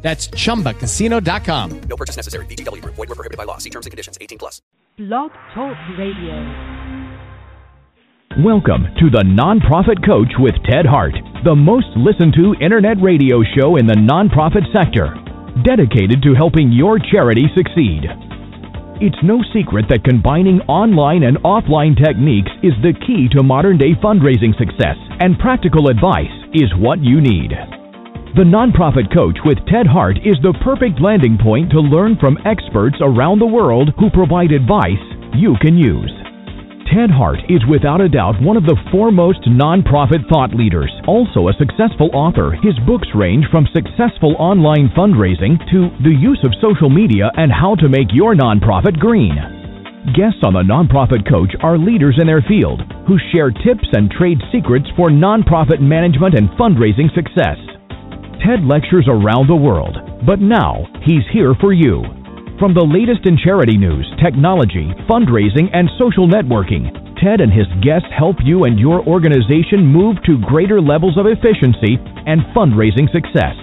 That's chumbacasino.com. No purchase necessary. VGW Group. Void were prohibited by law. See terms and conditions. 18 plus. Blog Talk Radio. Welcome to the Nonprofit Coach with Ted Hart, the most listened to internet radio show in the nonprofit sector, dedicated to helping your charity succeed. It's no secret that combining online and offline techniques is the key to modern day fundraising success, and practical advice is what you need. The Nonprofit Coach with Ted Hart is the perfect landing point to learn from experts around the world who provide advice you can use. Ted Hart is without a doubt one of the foremost nonprofit thought leaders. Also a successful author, his books range from successful online fundraising to the use of social media and how to make your nonprofit green. Guests on the Nonprofit Coach are leaders in their field who share tips and trade secrets for nonprofit management and fundraising success. Ted lectures around the world, but now he's here for you. From the latest in charity news, technology, fundraising, and social networking, Ted and his guests help you and your organization move to greater levels of efficiency and fundraising success.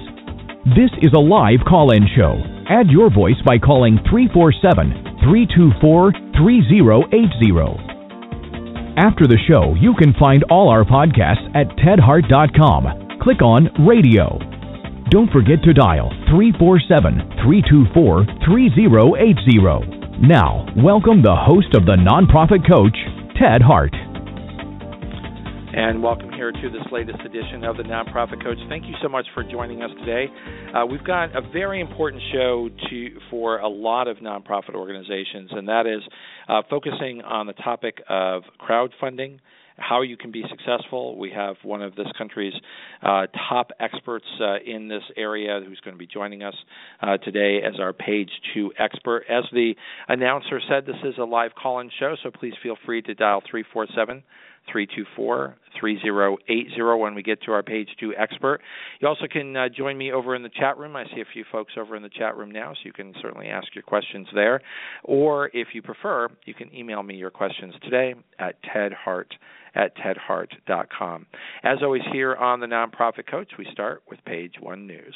This is a live call in show. Add your voice by calling 347 324 3080. After the show, you can find all our podcasts at tedhart.com. Click on Radio. Don't forget to dial 347 324 3080. Now, welcome the host of the Nonprofit Coach, Ted Hart. And welcome here to this latest edition of the Nonprofit Coach. Thank you so much for joining us today. Uh, we've got a very important show to for a lot of nonprofit organizations, and that is uh, focusing on the topic of crowdfunding how you can be successful. We have one of this country's uh, top experts uh, in this area who's going to be joining us uh, today as our page two expert. As the announcer said, this is a live call in show, so please feel free to dial 347 324 3080 when we get to our page two expert. You also can uh, join me over in the chat room. I see a few folks over in the chat room now, so you can certainly ask your questions there. Or if you prefer, you can email me your questions today at tedhart at tedhart.com. As always, here on the Nonprofit Coach, we start with page one news.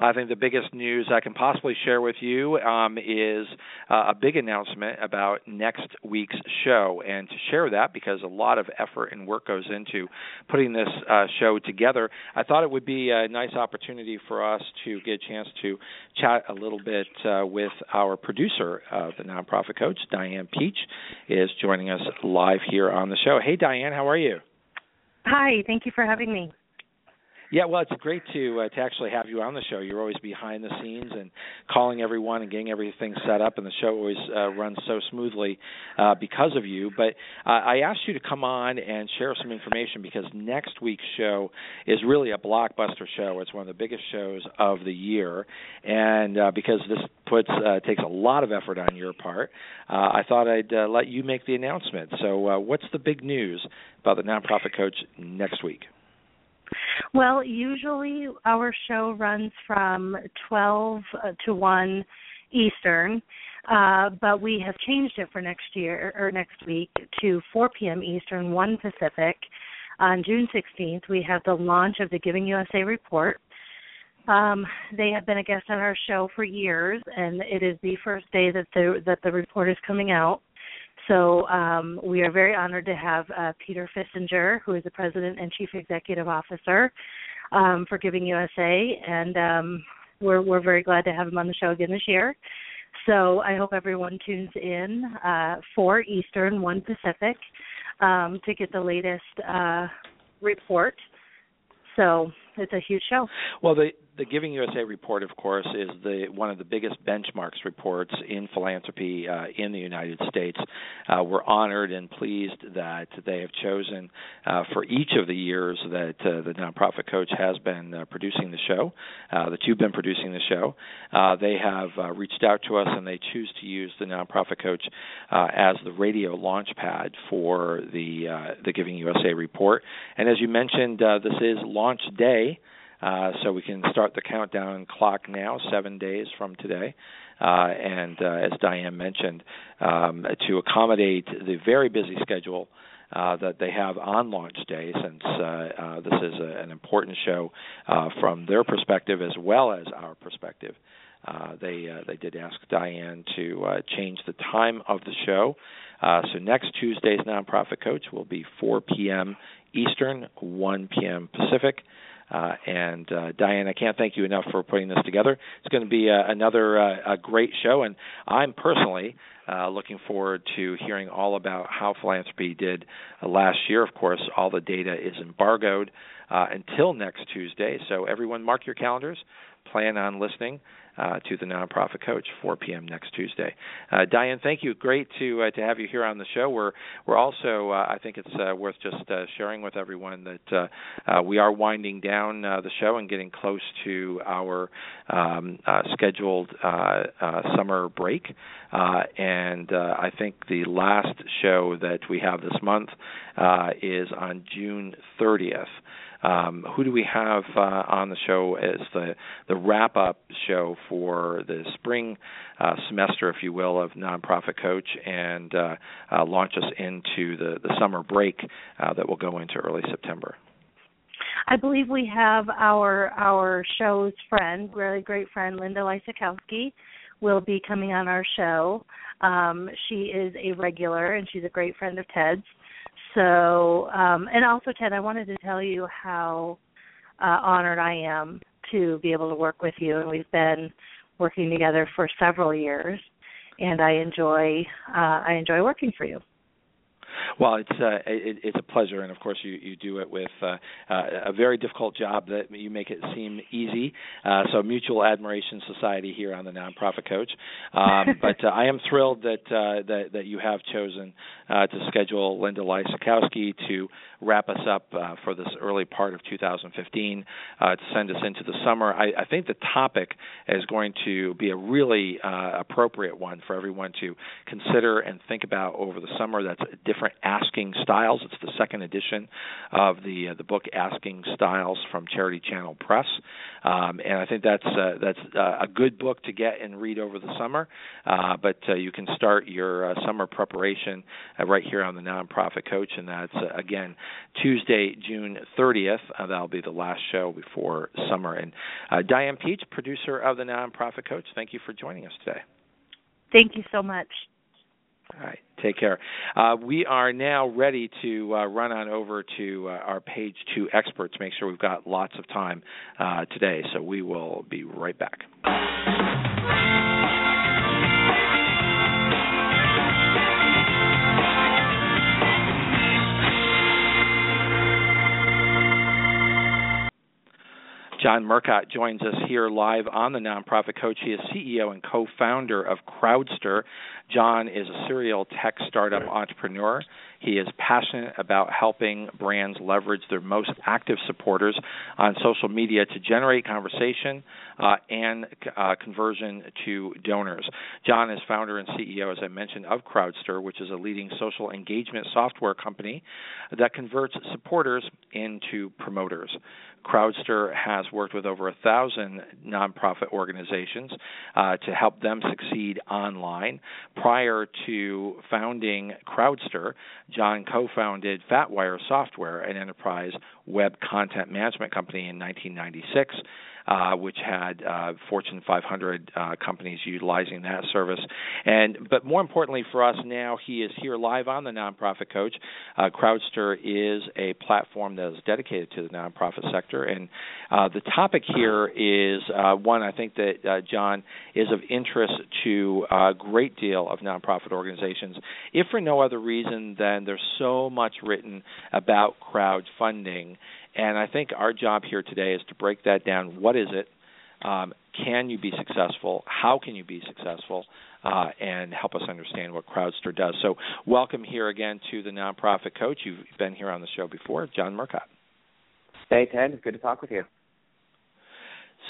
I think the biggest news I can possibly share with you um, is uh, a big announcement about next week's show. And to share that, because a lot of effort and work goes into putting this uh, show together, I thought it would be a nice opportunity for us to get a chance to chat a little bit uh, with our producer of the Nonprofit Coach, Diane Peach, is joining us live here on the show. Hey, Diane, how are you? Hi, thank you for having me. Yeah, well, it's great to uh, to actually have you on the show. You're always behind the scenes and calling everyone and getting everything set up, and the show always uh, runs so smoothly uh, because of you. But uh, I asked you to come on and share some information because next week's show is really a blockbuster show. It's one of the biggest shows of the year, and uh, because this puts uh, takes a lot of effort on your part, uh, I thought I'd uh, let you make the announcement. So, uh, what's the big news about the nonprofit coach next week? Well, usually our show runs from 12 uh, to 1 Eastern, uh, but we have changed it for next year or next week to 4 p.m. Eastern, 1 Pacific. On June 16th, we have the launch of the Giving USA report. Um, they have been a guest on our show for years, and it is the first day that the that the report is coming out. So um, we are very honored to have uh, Peter Fissinger, who is the president and chief executive officer um, for Giving USA, and um, we're we're very glad to have him on the show again this year. So I hope everyone tunes in uh, four Eastern, one Pacific, um, to get the latest uh, report. So it's a huge show. Well, the the Giving USA report, of course, is the one of the biggest benchmarks reports in philanthropy uh, in the United States. Uh, we're honored and pleased that they have chosen uh, for each of the years that uh, the nonprofit coach has been uh, producing the show, uh, that you've been producing the show. they have reached out to us and they choose to use the nonprofit coach as the radio launch pad for the the Giving USA report. And as you mentioned, this is launch day. Uh, so we can start the countdown clock now, seven days from today. Uh, and uh, as Diane mentioned, um, to accommodate the very busy schedule uh, that they have on launch day, since uh, uh, this is a, an important show from their perspective as well as our perspective. they they did ask Diane to change the time of the show. so next Tuesday's nonprofit coach will be 4 p.m. Eastern, 1 p.m. Pacific. Uh, and uh, Diane, I can't thank you enough for putting this together. It's going to be uh, another uh, a great show, and I'm personally uh, looking forward to hearing all about how philanthropy did uh, last year. Of course, all the data is embargoed uh, until next Tuesday, so everyone mark your calendars. Plan on listening uh, to the nonprofit coach 4 p.m. next Tuesday. Uh, Diane, thank you. Great to uh, to have you here on the show. We're we're also uh, I think it's uh, worth just uh, sharing with everyone that we are winding down the show and getting close to our um, scheduled summer break. and I think the last show that we have this month is on June 30th. Um, who do we have uh, on the show as the the wrap up show for the spring uh, semester, if you will, of nonprofit coach, and uh, uh launch us into the the summer break uh, that will go into early September. I believe we have our our show's friend, really great friend, Linda Lysakowski, will be coming on our show. Um, she is a regular and she's a great friend of Ted's. So, um, and also, Ted, I wanted to tell you how uh, honored I am to be able to work with you, and we've been working together for several years, and I enjoy uh, I enjoy working for you. Well, it's uh, it, it's a pleasure, and of course you you do it with uh, uh, a very difficult job that you make it seem easy. Uh, so mutual admiration society here on the nonprofit coach. Um, but uh, I am thrilled that uh, that that you have chosen uh, to schedule Linda Lysakowski to wrap us up uh, for this early part of 2015 uh, to send us into the summer. I, I, think the topic is going to be a really uh, appropriate one for everyone to consider and think about over the summer. That's different asking styles. It's the second edition of the uh, the book Asking Styles from Charity Channel Press, um, and I think that's uh, that's uh, a good book to get and read over the summer. but you can start your summer preparation right here on the Nonprofit Coach, and that's again Tuesday, June 30th. Uh, that'll be the last show before summer. And uh, Diane Peach, producer of the Nonprofit Coach, thank you for joining us today. Thank you so much. All right, take care. Uh, we are now ready to uh, run on over to uh, our page two experts. Make sure we've got lots of time uh, today, so we will be right back. John Murcott joins us here live on the Nonprofit Coach. He is CEO and co founder of Crowdster. John is a serial tech startup entrepreneur. He is passionate about helping brands leverage their most active supporters on social media to generate conversation uh, and uh, conversion to donors. John is founder and CEO, as I mentioned, of Crowdster, which is a leading social engagement software company that converts supporters into promoters. Crowdster has worked with over a thousand nonprofit organizations uh, to help them succeed online. Prior to founding Crowdster, John co founded Fatwire Software, an enterprise web content management company, in 1996 uh, which had uh, Fortune 500 uh, companies utilizing that service. And but more importantly for us now, he is here live on the nonprofit coach. Uh, Crowdster is a platform that is dedicated to the nonprofit sector, and uh, the topic here is uh, one I think that John is of interest to a great deal of nonprofit organizations, if for no other reason than there's so much written about crowdfunding and I think our job here today is to break that down. What is it? Um, can you be successful? How can you be successful? Uh, and help us understand what Crowdster does. So, welcome here again to the Nonprofit Coach. You've been here on the show before, John Murcott. Hey, Ted. Good to talk with you.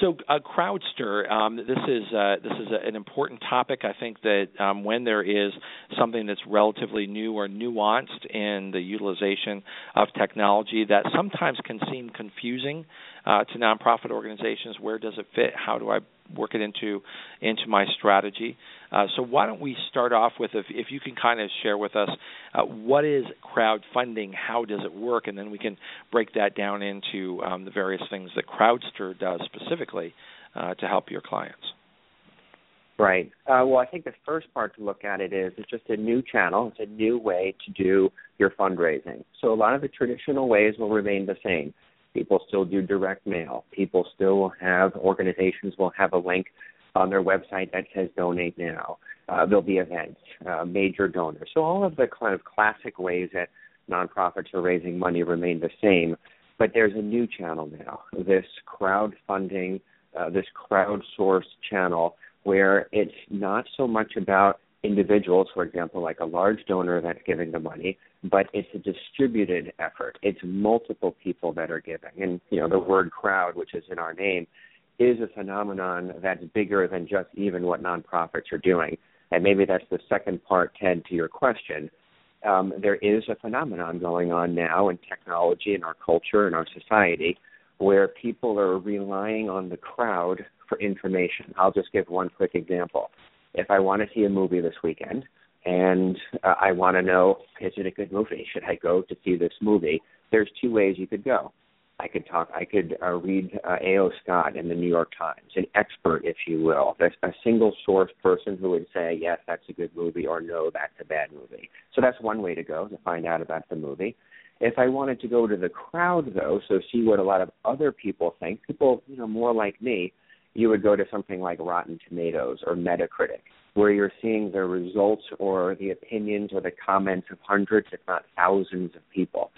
So, uh, Crowdster, um, this is uh, this is a, an important topic. I think that um, when there is something that's relatively new or nuanced in the utilization of technology, that sometimes can seem confusing uh, to nonprofit organizations. Where does it fit? How do I work it into into my strategy? Uh, so why don't we start off with if, if you can kind of share with us uh, what is crowdfunding, how does it work, and then we can break that down into um, the various things that Crowdster does specifically uh, to help your clients. Right. Uh, well, I think the first part to look at it is it's just a new channel. It's a new way to do your fundraising. So a lot of the traditional ways will remain the same. People still do direct mail. People still have organizations will have a link on their website that says donate now. Uh, there'll be events, uh, major donors. So all of the kind of classic ways that nonprofits are raising money remain the same, but there's a new channel now. This crowdfunding, uh, this crowdsourced channel where it's not so much about individuals, for example, like a large donor that's giving the money, but it's a distributed effort. It's multiple people that are giving. And, you know, the word crowd, which is in our name, is a phenomenon that's bigger than just even what nonprofits are doing. And maybe that's the second part, Ted, to your question. Um, there is a phenomenon going on now in technology, in our culture, in our society, where people are relying on the crowd for information. I'll just give one quick example. If I want to see a movie this weekend and uh, I want to know, is it a good movie? Should I go to see this movie? There's two ways you could go. I could talk. I could uh, read uh, A.O. Scott in the New York Times, an expert, if you will, a single source person who would say, yes, that's a good movie, or no, that's a bad movie. So that's one way to go to find out about the movie. If I wanted to go to the crowd, though, so see what a lot of other people think, people, you know, more like me, you would go to something like Rotten Tomatoes or Metacritic, where you're seeing the results or the opinions or the comments of hundreds, if not thousands, of people.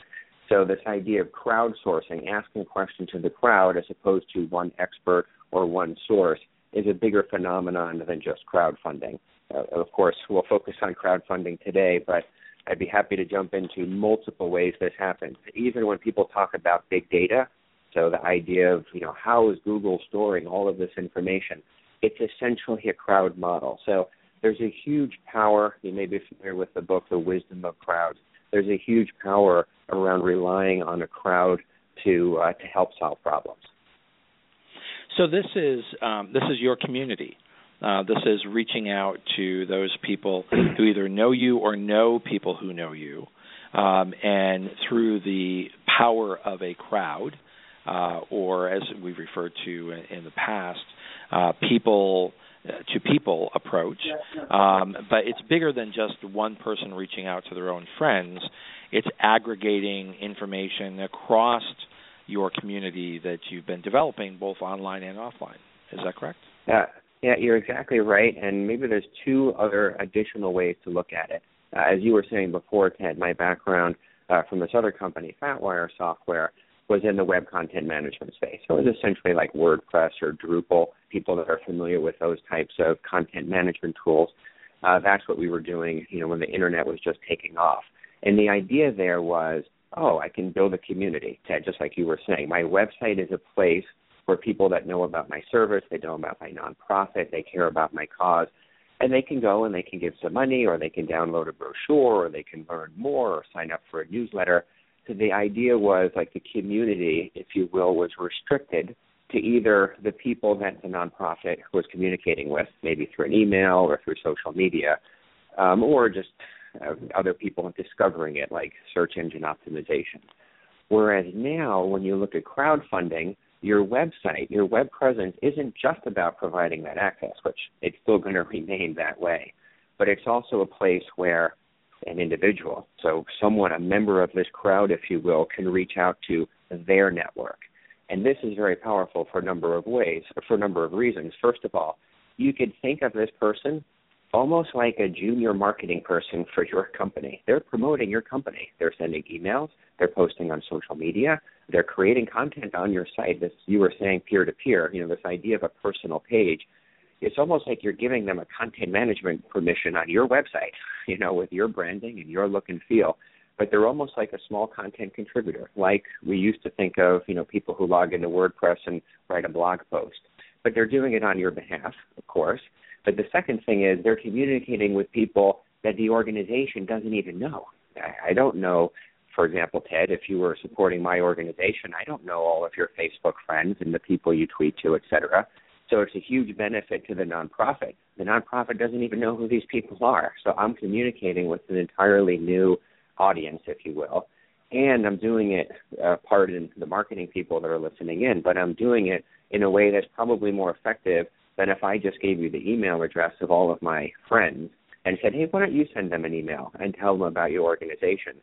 So this idea of crowdsourcing, asking a question to the crowd as opposed to one expert or one source, is a bigger phenomenon than just crowdfunding. Uh, of course, we'll focus on crowdfunding today, but I'd be happy to jump into multiple ways this happens. Even when people talk about big data, so the idea of you know how is Google storing all of this information, it's essentially a crowd model. So there's a huge power. You may be familiar with the book The Wisdom of Crowds. There's a huge power around relying on a crowd to uh, to help solve problems. So this is um, this is your community. Uh, this is reaching out to those people who either know you or know people who know you, um, and through the power of a crowd, uh, or as we've referred to in, in the past, uh, people uh, to people approach. Um, but it's bigger than just one person reaching out to their own friends. It's aggregating information across your community that you've been developing, both online and offline. Is that correct? Yeah, yeah, you're exactly right. And maybe there's two other additional ways to look at it. Uh, as you were saying before, Ted, my background uh, from this other company, FatWire Software, was in the web content management space. So it was essentially like WordPress or Drupal, people that are familiar with those types of content management tools. Uh, that's what we were doing, you know, when the internet was just taking off. And the idea there was, oh, I can build a community, Ted, just like you were saying. My website is a place where people that know about my service, they know about my nonprofit, they care about my cause, and they can go and they can give some money or they can download a brochure or they can learn more or sign up for a newsletter the idea was like the community, if you will, was restricted to either the people that the nonprofit was communicating with, maybe through an email or through social media, um, or just uh, other people discovering it, like search engine optimization. Whereas now, when you look at crowdfunding, your website, your web presence isn't just about providing that access, which it's still going to remain that way, but it's also a place where an individual. So someone, a member of this crowd, if you will, can reach out to their network. And this is very powerful for a number of ways, for a number of reasons. First of all, you could think of this person almost like a junior marketing person for your company. They're promoting your company. They're sending emails, they're posting on social media, they're creating content on your site. This you were saying peer to peer, you know, this idea of a personal page. It's almost like you're giving them a content management permission on your website, you know, with your branding and your look and feel. But they're almost like a small content contributor, like we used to think of, you know, people who log into WordPress and write a blog post. But they're doing it on your behalf, of course but the second thing is they're communicating with people that the organization doesn't even know. I, don't know, for example, Ted, if you were supporting my organization, I don't know all of your Facebook friends and the people you tweet to, et cetera. So it's a huge benefit to the nonprofit. The nonprofit doesn't even know who these people are. So I'm communicating with an entirely new audience, if you will. And I'm doing it, uh, pardon the marketing people that are listening in, but I'm doing it in a way that's probably more effective than if I just gave you the email address of all of my friends and said, hey, why don't you send them an email and tell them about your organization?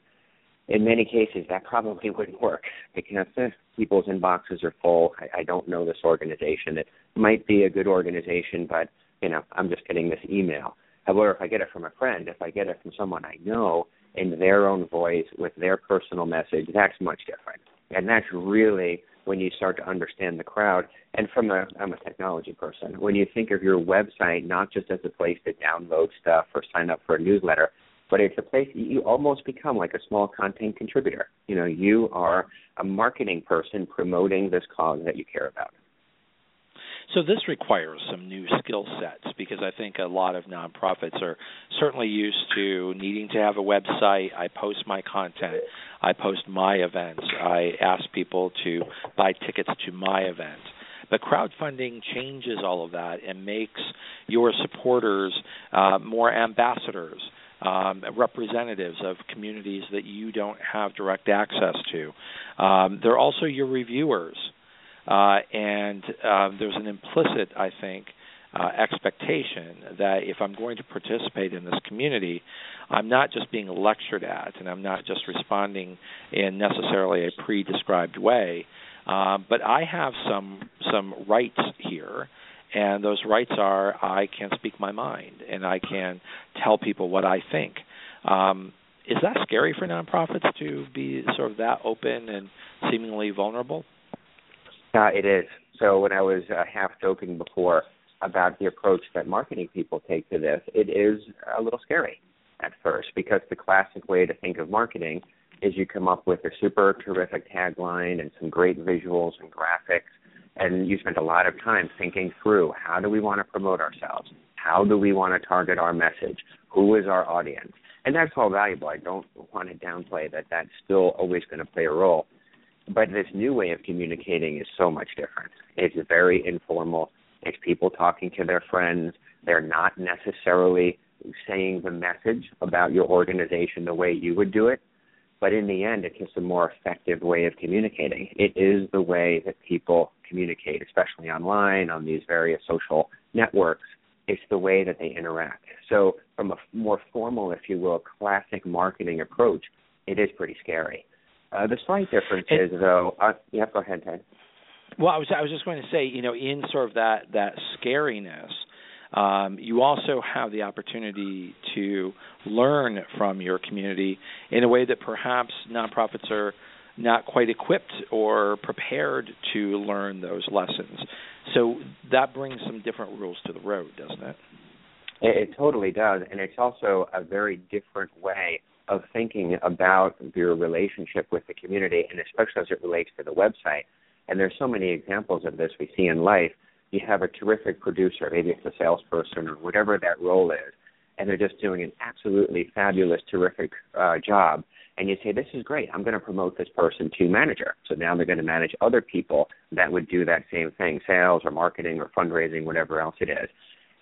In many cases, that probably wouldn't work because eh, people's inboxes are full. I, I don't know this organization. It might be a good organization, but you know, I'm just getting this email. However, if I get it from a friend, if I get it from someone I know in their own voice with their personal message, that's much different. And that's really when you start to understand the crowd. And from a, I'm a technology person. When you think of your website not just as a place to download stuff or sign up for a newsletter, but it's a place you almost become like a small content contributor. You know, you are a marketing person promoting this cause that you care about. So this requires some new skill sets because I think a lot of nonprofits are certainly used to needing to have a website. I post my content, I post my events, I ask people to buy tickets to my event. But crowdfunding changes all of that and makes your supporters uh, more ambassadors. Um, representatives of communities that you don't have direct access to. Um, they're also your reviewers. Uh, and uh, there's an implicit, I think, uh, expectation that if I'm going to participate in this community, I'm not just being lectured at, and I'm not just responding in necessarily a pre-described way, uh, but I have some some rights here, and those rights are I can speak my mind and I can tell people what I think. Um, is that scary for nonprofits to be sort of that open and seemingly vulnerable? Uh, it is. So when I was uh, half joking before about the approach that marketing people take to this, it is a little scary at first because the classic way to think of marketing is you come up with a super terrific tagline and some great visuals and graphics and you spend a lot of time thinking through how do we want to promote ourselves? How do we want to target our message? Who is our audience? And that's all valuable. I don't want to downplay that that's still always going to play a role. But this new way of communicating is so much different. It's very informal. It's people talking to their friends. They're not necessarily saying the message about your organization the way you would do it. But in the end, it's just a more effective way of communicating. It is the way that people communicate, especially online, on these various social networks. It's the way that they interact. So, from a more formal, if you will, classic marketing approach, it is pretty scary. Uh, the slight difference is, though. Uh, yeah, go ahead, Ted. Well, I was I was just going to say, you know, in sort of that that scariness, um, you also have the opportunity to learn from your community in a way that perhaps nonprofits are not quite equipped or prepared to learn those lessons. So that brings some different rules to the road, doesn't it? It, it totally does, and it's also a very different way of thinking about your relationship with the community, and especially as it relates to the website. And there's so many examples of this we see in life. You have a terrific producer, maybe it's a salesperson or whatever that role is, and they're just doing an absolutely fabulous, terrific uh, job. And you say, This is great. I'm going to promote this person to manager. So now they're going to manage other people that would do that same thing sales or marketing or fundraising, whatever else it is.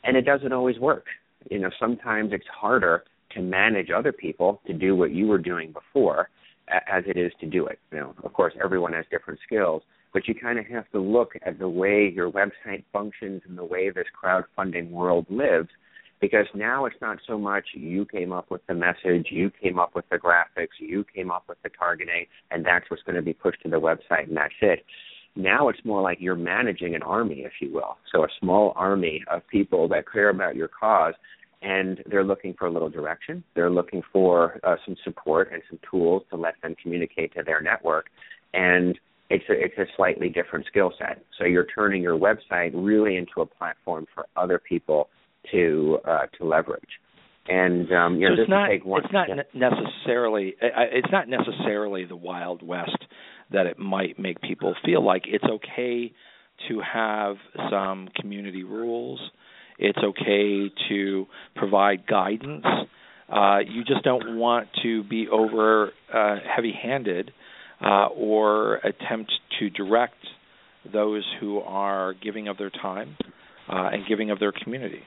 And it doesn't always work. You know, sometimes it's harder to manage other people to do what you were doing before as it is to do it. You know, of course, everyone has different skills, but you kind of have to look at the way your website functions and the way this crowdfunding world lives because now it's not so much you came up with the message, you came up with the graphics, you came up with the targeting, and that's what's going to be pushed to the website and that's it. Now it's more like you're managing an army, if you will. So a small army of people that care about your cause and they're looking for a little direction. They're looking for uh, some support and some tools to let them communicate to their network. And it's a, it's a slightly different skill set. So you're turning your website really into a platform for other people to uh, to leverage. And um, you know, so it's not one, it's not yeah. necessarily it's not necessarily the wild west that it might make people feel like it's okay to have some community rules. It's okay to provide guidance. Uh, you just don't want to be over uh, heavy-handed uh, or attempt to direct those who are giving of their time uh, and giving of their community.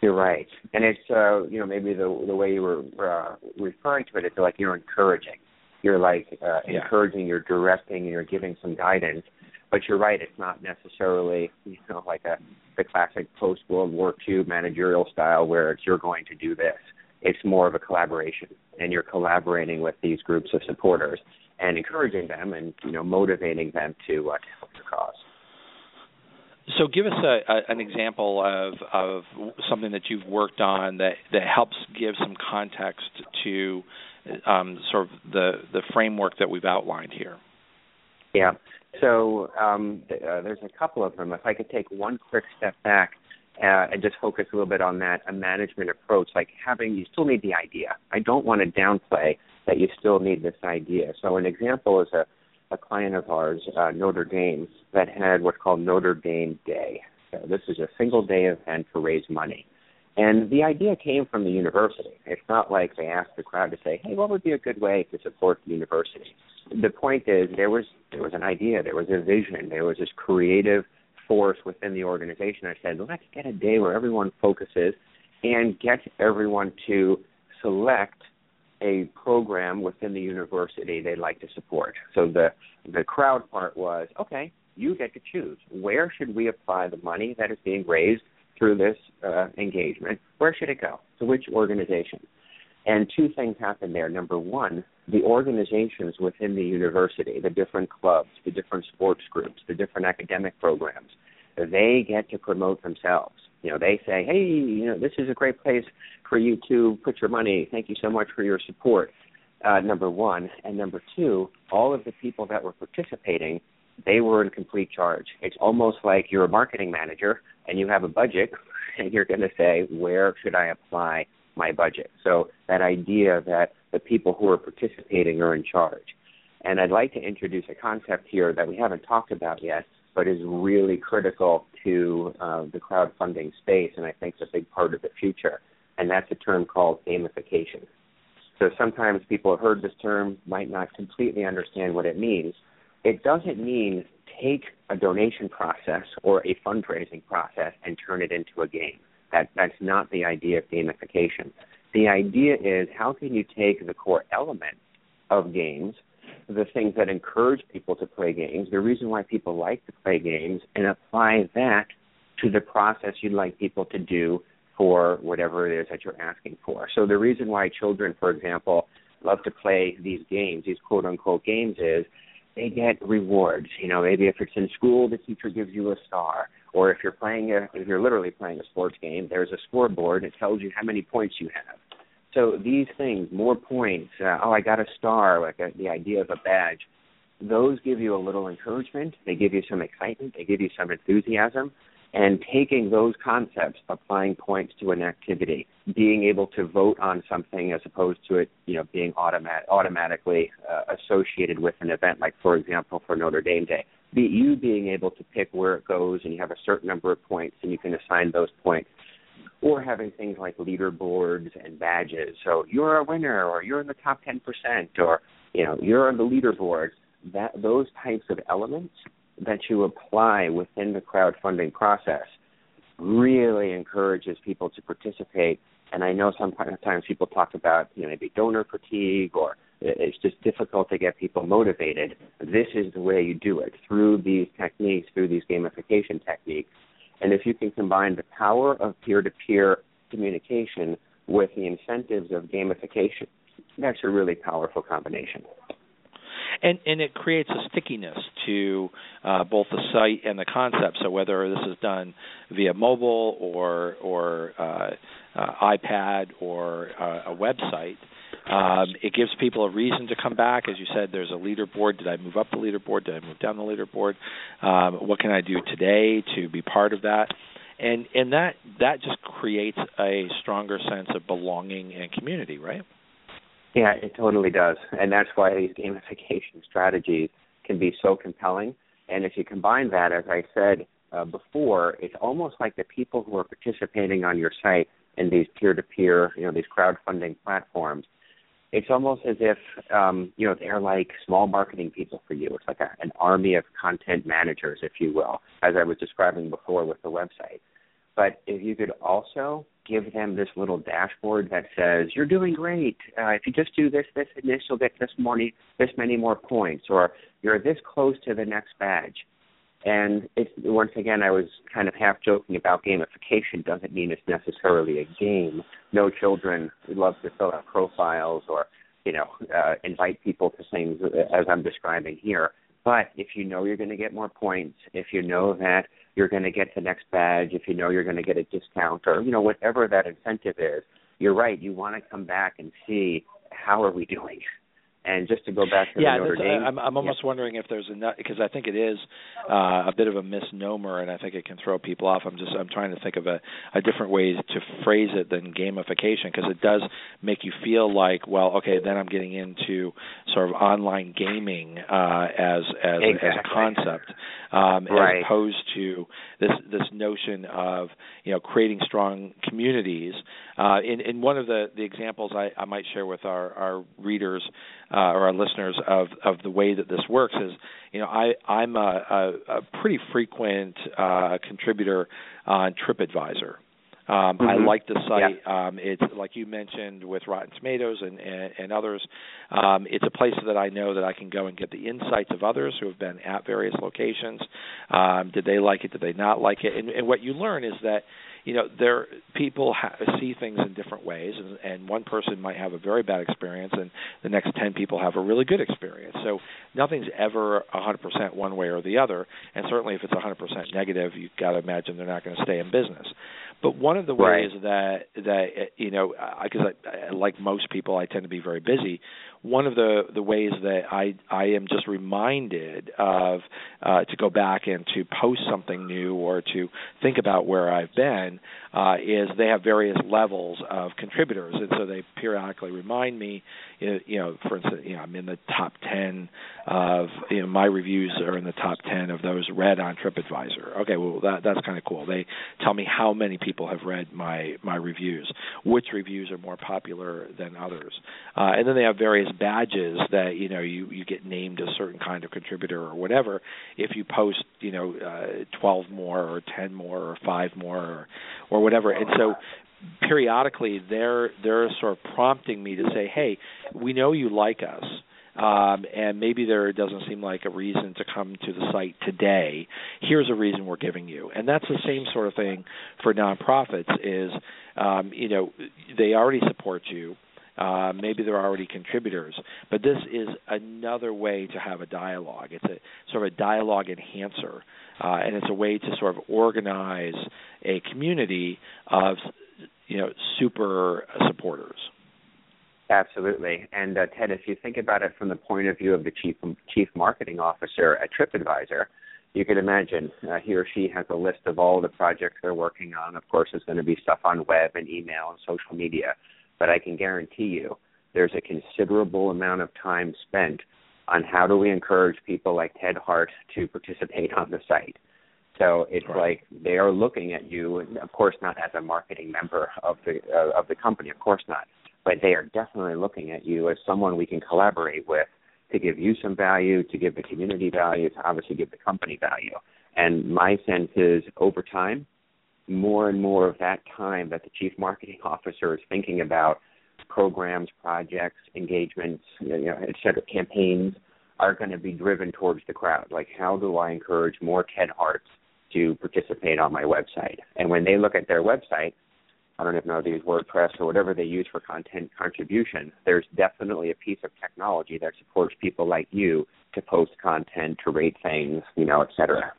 You're right, and it's uh, you know maybe the the way you were uh, referring to it, it's like you're encouraging. You're like uh, yeah. encouraging, you're directing, and you're giving some guidance. But you're right, it's not necessarily you know like a the classic post World War II managerial style where it's you're going to do this. It's more of a collaboration, and you're collaborating with these groups of supporters and encouraging them and you know motivating them to, uh, to help your cause. So, give us a, a, an example of of something that you've worked on that that helps give some context to um, sort of the the framework that we've outlined here. Yeah. So um, th- uh, there's a couple of them. If I could take one quick step back uh, and just focus a little bit on that a management approach, like having you still need the idea. I don't want to downplay that you still need this idea. So an example is a a client of ours, uh, Notre Dame, that had what's called Notre Dame Day. So this is a single day event to raise money. And the idea came from the university. It's not like they asked the crowd to say, "Hey, what would be a good way to support the university?" The point is, there was there was an idea, there was a vision, there was this creative force within the organization. I said, "Let's get a day where everyone focuses and get everyone to select a program within the university they'd like to support. So the the crowd part was okay. You get to choose where should we apply the money that is being raised through this uh, engagement. Where should it go? To which organization? And two things happened there. Number one, the organizations within the university, the different clubs, the different sports groups, the different academic programs, they get to promote themselves. You know, they say, "Hey, you know, this is a great place for you to put your money. Thank you so much for your support." Uh, number one, and number two, all of the people that were participating, they were in complete charge. It's almost like you're a marketing manager and you have a budget, and you're going to say, "Where should I apply my budget?" So that idea that the people who are participating are in charge. And I'd like to introduce a concept here that we haven't talked about yet, but is really critical to uh, the crowdfunding space, and I think it's a big part of the future. And that's a term called gamification. So sometimes people have heard this term, might not completely understand what it means. It doesn't mean take a donation process or a fundraising process and turn it into a game. That that's not the idea of gamification. The idea is how can you take the core element of games the things that encourage people to play games, the reason why people like to play games, and apply that to the process you'd like people to do for whatever it is that you're asking for. So the reason why children, for example, love to play these games, these quote unquote games, is they get rewards. You know, maybe if it's in school, the teacher gives you a star, or if you're playing a, if you're literally playing a sports game, there's a scoreboard that tells you how many points you have. So these things, more points, uh, oh, I got a star, like a, uh, the idea of a badge, those give you a little encouragement. They give you some excitement. They give you some enthusiasm. And taking those concepts, applying points to an activity, being able to vote on something as opposed to it, you know, being automat- automatically uh, associated with an event, like for example for Notre Dame Day. Be you being able to pick where it goes, and you have a certain number of points, and you can assign those points or having things like leaderboards and badges. So you're a winner, or you're in the top 10%, or you know you're on the leaderboard. That those types of elements that you apply within the crowdfunding process really encourages people to participate. And I know sometimes people talk about you know maybe donor fatigue or it's just difficult to get people motivated. This is the way you do it through these techniques, through these gamification techniques and if you can combine the power of peer to peer communication with the incentives of gamification, that's a really powerful combination. And and it creates a stickiness to uh, both the site and the concept. So whether this is done via mobile or or uh, uh, iPad or uh, a website, um, it gives people a reason to come back. As you said, there's a leaderboard. Did I move up the leaderboard? Did I move down the leaderboard? Um, what can I do today to be part of that? And and that that just creates a stronger sense of belonging and community, right? Yeah, it totally does, and that's why these gamification strategies can be so compelling. And if you combine that, as I said uh, before, it's almost like the people who are participating on your site in these peer-to-peer, you know, these crowdfunding platforms it's almost as if um, you know they're like small marketing people for you. It's like a, an army of content managers, if you will, as I was describing before with the website. But if you could also give them this little dashboard that says you're doing great. Uh, if you just do this, this, and this, you'll get this many, this many more points, or you're this close to the next badge. And it's once again, I was kind of half joking about gamification. Doesn't mean it's necessarily a game. No children love to fill out profiles or you know uh, invite people to things as I'm describing here. But if you know you're going to get more points, if you know that you're going to get the next badge, if you know you're going to get a discount, or you know whatever that incentive is, you're right. You want to come back and see how are we doing and just to go back to yeah, the Notre Dame, I'm, I'm almost yeah. wondering if there's enough because I think it is uh, a bit of a misnomer, and I think it can throw people off. I'm just I'm trying to think of a, a different way to phrase it than gamification because it does make you feel like, well, okay, then I'm getting into sort of online gaming uh, as as exactly. as a concept, um, right. as opposed to this this notion of you know creating strong communities. Uh, in in one of the the examples I, I might share with our our readers uh, or our listeners of of the way that this works is you know I I'm a, a, a pretty frequent uh, contributor on TripAdvisor. Um, mm-hmm. I like the site. Yeah. Um, it's like you mentioned with Rotten Tomatoes and, and, and others. Um, it's a place that I know that I can go and get the insights of others who have been at various locations. Um, did they like it? Did they not like it? And, and what you learn is that you know there people ha- see things in different ways and, and one person might have a very bad experience and the next 10 people have a really good experience. So nothing's ever 100% one way or the other and certainly if it's 100% negative you've got to imagine they're not going to stay in business. But one of the ways right. that that you know because I, I, like most people I tend to be very busy one of the the ways that I I am just reminded of uh, to go back and to post something new or to think about where I've been uh, is they have various levels of contributors, and so they periodically remind me. You know, for instance, you know, I'm in the top ten of you know my reviews are in the top ten of those read on TripAdvisor. Okay, well that that's kind of cool. They tell me how many people have read my my reviews, which reviews are more popular than others, uh, and then they have various badges that you know you you get named a certain kind of contributor or whatever if you post you know uh, 12 more or 10 more or 5 more or or whatever and so periodically they're they're sort of prompting me to say hey we know you like us um, and maybe there doesn't seem like a reason to come to the site today. Here's a reason we're giving you, and that's the same sort of thing for nonprofits. Is um, you know they already support you. Uh, maybe they're already contributors, but this is another way to have a dialogue. It's a sort of a dialogue enhancer, uh, and it's a way to sort of organize a community of you know super supporters. Absolutely, and uh, Ted, if you think about it from the point of view of the chief chief marketing officer at TripAdvisor, you can imagine uh, he or she has a list of all the projects they're working on. Of course, there's going to be stuff on web and email and social media but I can guarantee you there's a considerable amount of time spent on how do we encourage people like Ted Hart to participate on the site. So it's right. like they are looking at you, and of course, not as a marketing member of the uh, of the company, of course not, but they are definitely looking at you as someone we can collaborate with to give you some value, to give the community value, to obviously give the company value. And my sense is, over time, more and more of that time that the chief marketing officer is thinking about programs, projects, engagements, you know, et cetera, campaigns are going to be driven towards the crowd. Like, how do I encourage more Ted Harts to participate on my website? And when they look at their website, I don't even know if they use WordPress or whatever they use for content contribution. There's definitely a piece of technology that supports people like you to post content, to rate things, you know, et cetera.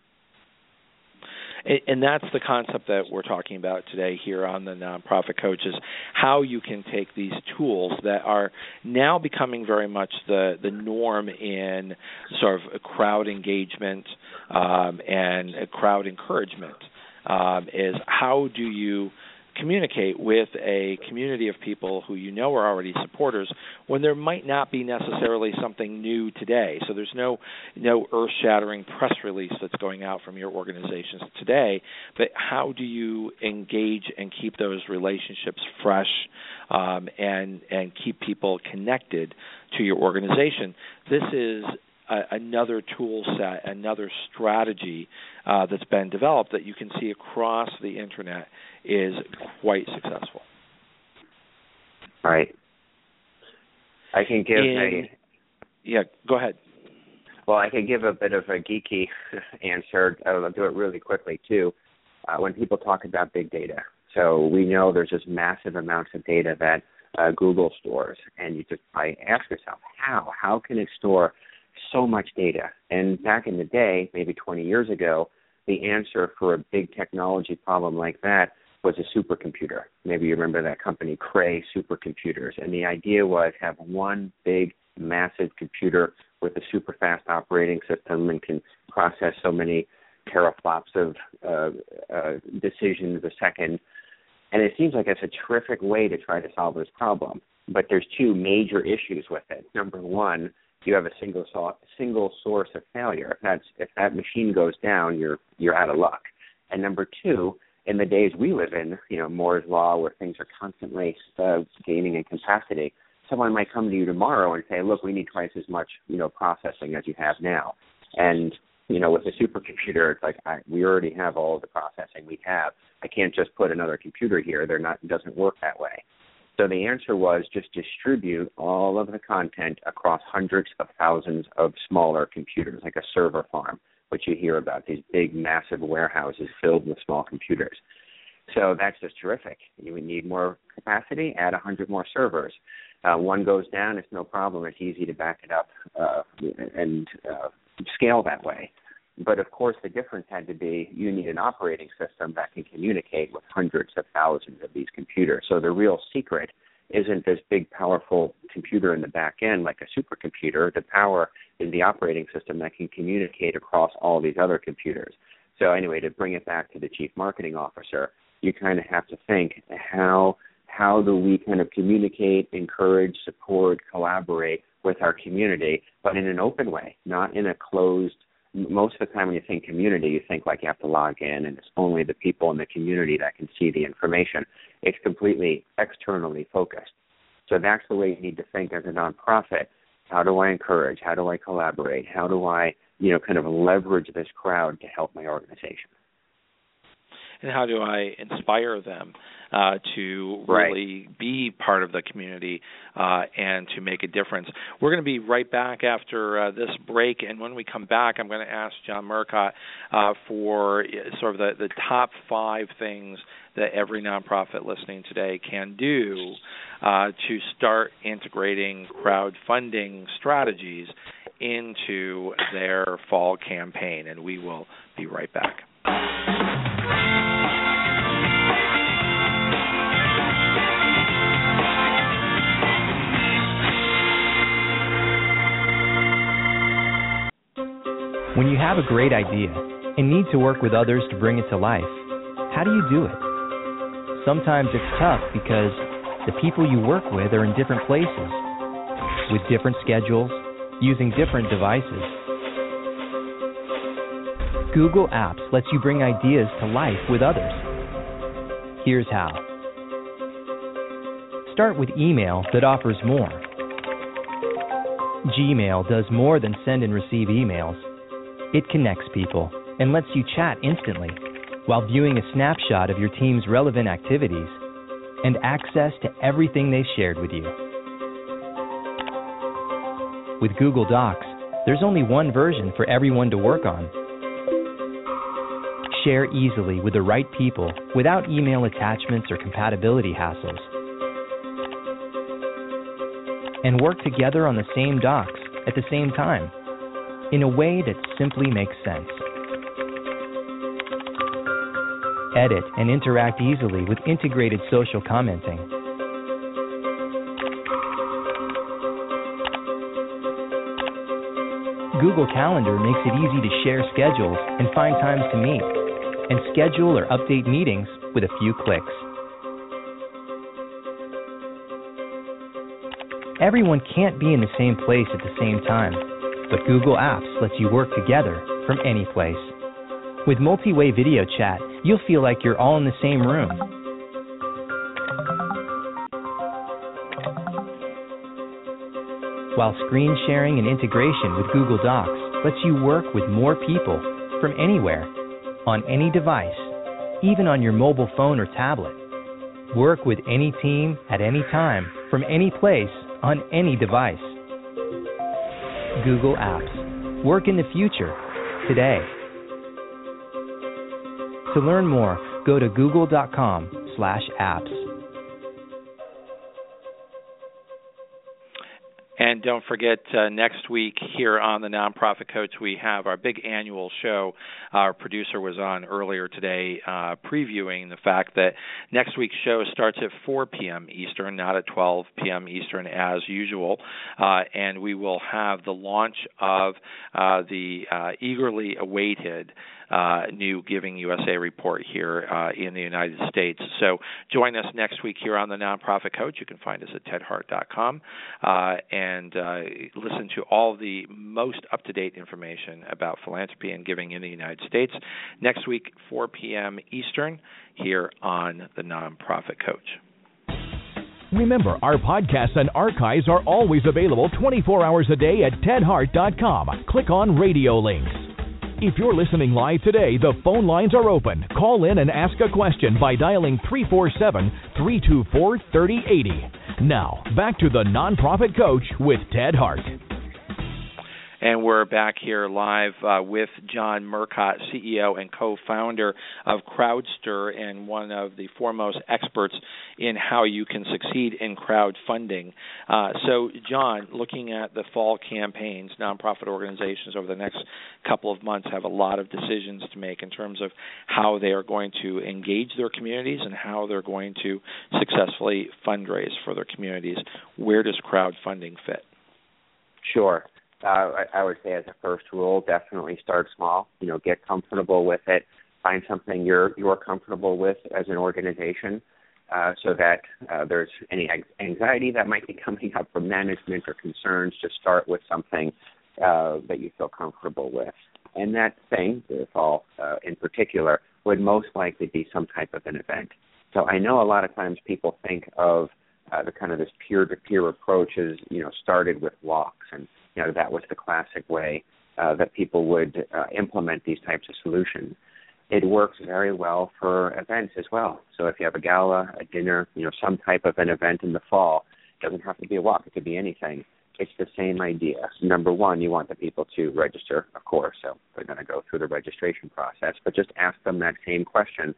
And that's the concept that we're talking about today here on the nonprofit coaches how you can take these tools that are now becoming very much the the norm in sort of crowd engagement um, and crowd encouragement um, is how do you communicate with a community of people who you know are already supporters when there might not be necessarily something new today. So there's no no earth-shattering press release that's going out from your organizations today, but how do you engage and keep those relationships fresh um, and and keep people connected to your organization? This is another tool set, another strategy uh, that's been developed that you can see across the internet is quite successful. Right. I can give a yeah. Go ahead. Well, I can give a bit of a geeky answer. I'll do it really quickly too. Uh, when people talk about big data, so we know there's just massive amounts of data that uh, Google stores, and you just I ask yourself, how? How can it store so much data. And back in the day, maybe 20 years ago, the answer for a big technology problem like that was a supercomputer. Maybe you remember that company, Cray Supercomputers. And the idea was have one big, massive computer with a super fast operating system and can process so many teraflops of uh, uh, decisions a second. And it seems like it's a terrific way to try to solve this problem. But there's two major issues with it. Number one, you have a single so- single source of failure. If that's if that machine goes down, you're you're out of luck. And number two, in the days we live in, you know Moore's law, where things are constantly uh, gaining in capacity, someone might come to you tomorrow and say, "Look, we need twice as much, you know, processing as you have now." And you know, with a supercomputer, it's like I, we already have all of the processing we have. I can't just put another computer here. They're not. It doesn't work that way. So the answer was just distribute all of the content across hundreds of thousands of smaller computers, like a server farm, which you hear about, these big, massive warehouses filled with small computers. So that's just terrific. You would need more capacity, add 100 more servers. Uh, one goes down, it's no problem. It's easy to back it up uh, and uh, scale that way. But of course, the difference had to be you need an operating system that can communicate with hundreds of thousands of these computers. So the real secret isn't this big, powerful computer in the back end like a supercomputer. The power is the operating system that can communicate across all these other computers. So anyway, to bring it back to the chief marketing officer, you kind of have to think how how do we kind of communicate, encourage, support, collaborate with our community, but in an open way, not in a closed most of the time when you think community, you think like you have to log in and it's only the people in the community that can see the information. It's completely externally focused. So that's the way you need to think as a nonprofit. How do I encourage? How do I collaborate? How do I, you know, kind of leverage this crowd to help my organization? And how do I inspire them uh, to really be part of the community uh, and to make a difference. We're going to be right back after uh, this break, and when we come back, I'm going to ask John Murcott uh, for uh, sort of the, the top five things that every nonprofit listening today can do uh, to start integrating crowdfunding strategies into their fall campaign, and we will be right back. When you have a great idea and need to work with others to bring it to life, how do you do it? Sometimes it's tough because the people you work with are in different places, with different schedules, using different devices. Google Apps lets you bring ideas to life with others. Here's how. Start with email that offers more. Gmail does more than send and receive emails it connects people and lets you chat instantly while viewing a snapshot of your team's relevant activities and access to everything they've shared with you. With Google Docs, there's only one version for everyone to work on. share easily with the right people without email attachments or compatibility hassles. And work together on the same docs at the same time in a way that simply makes sense. Edit and interact easily with integrated social commenting. Google Calendar makes it easy to share schedules and find times to meet, and schedule or update meetings with a few clicks. Everyone can't be in the same place at the same time, but Google Apps lets you work together from any place. With multi-way video chat, you'll feel like you're all in the same room. While screen sharing and integration with Google Docs lets you work with more people from anywhere, on any device, even on your mobile phone or tablet. Work with any team at any time, from any place, on any device. Google Apps. Work in the future, today. To learn more, go to google.com/apps. And don't forget, uh, next week here on the Nonprofit Coach, we have our big annual show. Our producer was on earlier today uh, previewing the fact that next week's show starts at 4 p.m. Eastern, not at 12 p.m. Eastern as usual. Uh, and we will have the launch of uh, the uh, eagerly awaited uh, new Giving USA report here uh, in the United States. So join us next week here on the Nonprofit Coach. You can find us at tedhart.com uh, and uh, listen to all the most up to date information about philanthropy and giving in the United States next week, 4 p.m. Eastern, here on the Nonprofit Coach. Remember, our podcasts and archives are always available 24 hours a day at tedhart.com. Click on radio links. If you're listening live today, the phone lines are open. Call in and ask a question by dialing 347 324 3080. Now, back to the Nonprofit Coach with Ted Hart. And we're back here live uh, with John Murcott, CEO and co founder of Crowdster, and one of the foremost experts in how you can succeed in crowdfunding. Uh, so, John, looking at the fall campaigns, nonprofit organizations over the next couple of months have a lot of decisions to make in terms of how they are going to engage their communities and how they're going to successfully fundraise for their communities. Where does crowdfunding fit? Sure uh, I, I would say as a first rule, definitely start small. You know, get comfortable with it. Find something you're you're comfortable with as an organization, uh, so that uh, there's any anxiety that might be coming up from management or concerns. Just start with something uh, that you feel comfortable with, and that thing, the fall uh, in particular, would most likely be some type of an event. So I know a lot of times people think of uh, the kind of this peer-to-peer approach is you know started with walks and you know that was the classic way uh, that people would uh, implement these types of solutions. It works very well for events as well. So if you have a gala, a dinner, you know, some type of an event in the fall, it doesn't have to be a walk. It could be anything. It's the same idea. Number one, you want the people to register, of course, so they're going to go through the registration process. But just ask them that same question: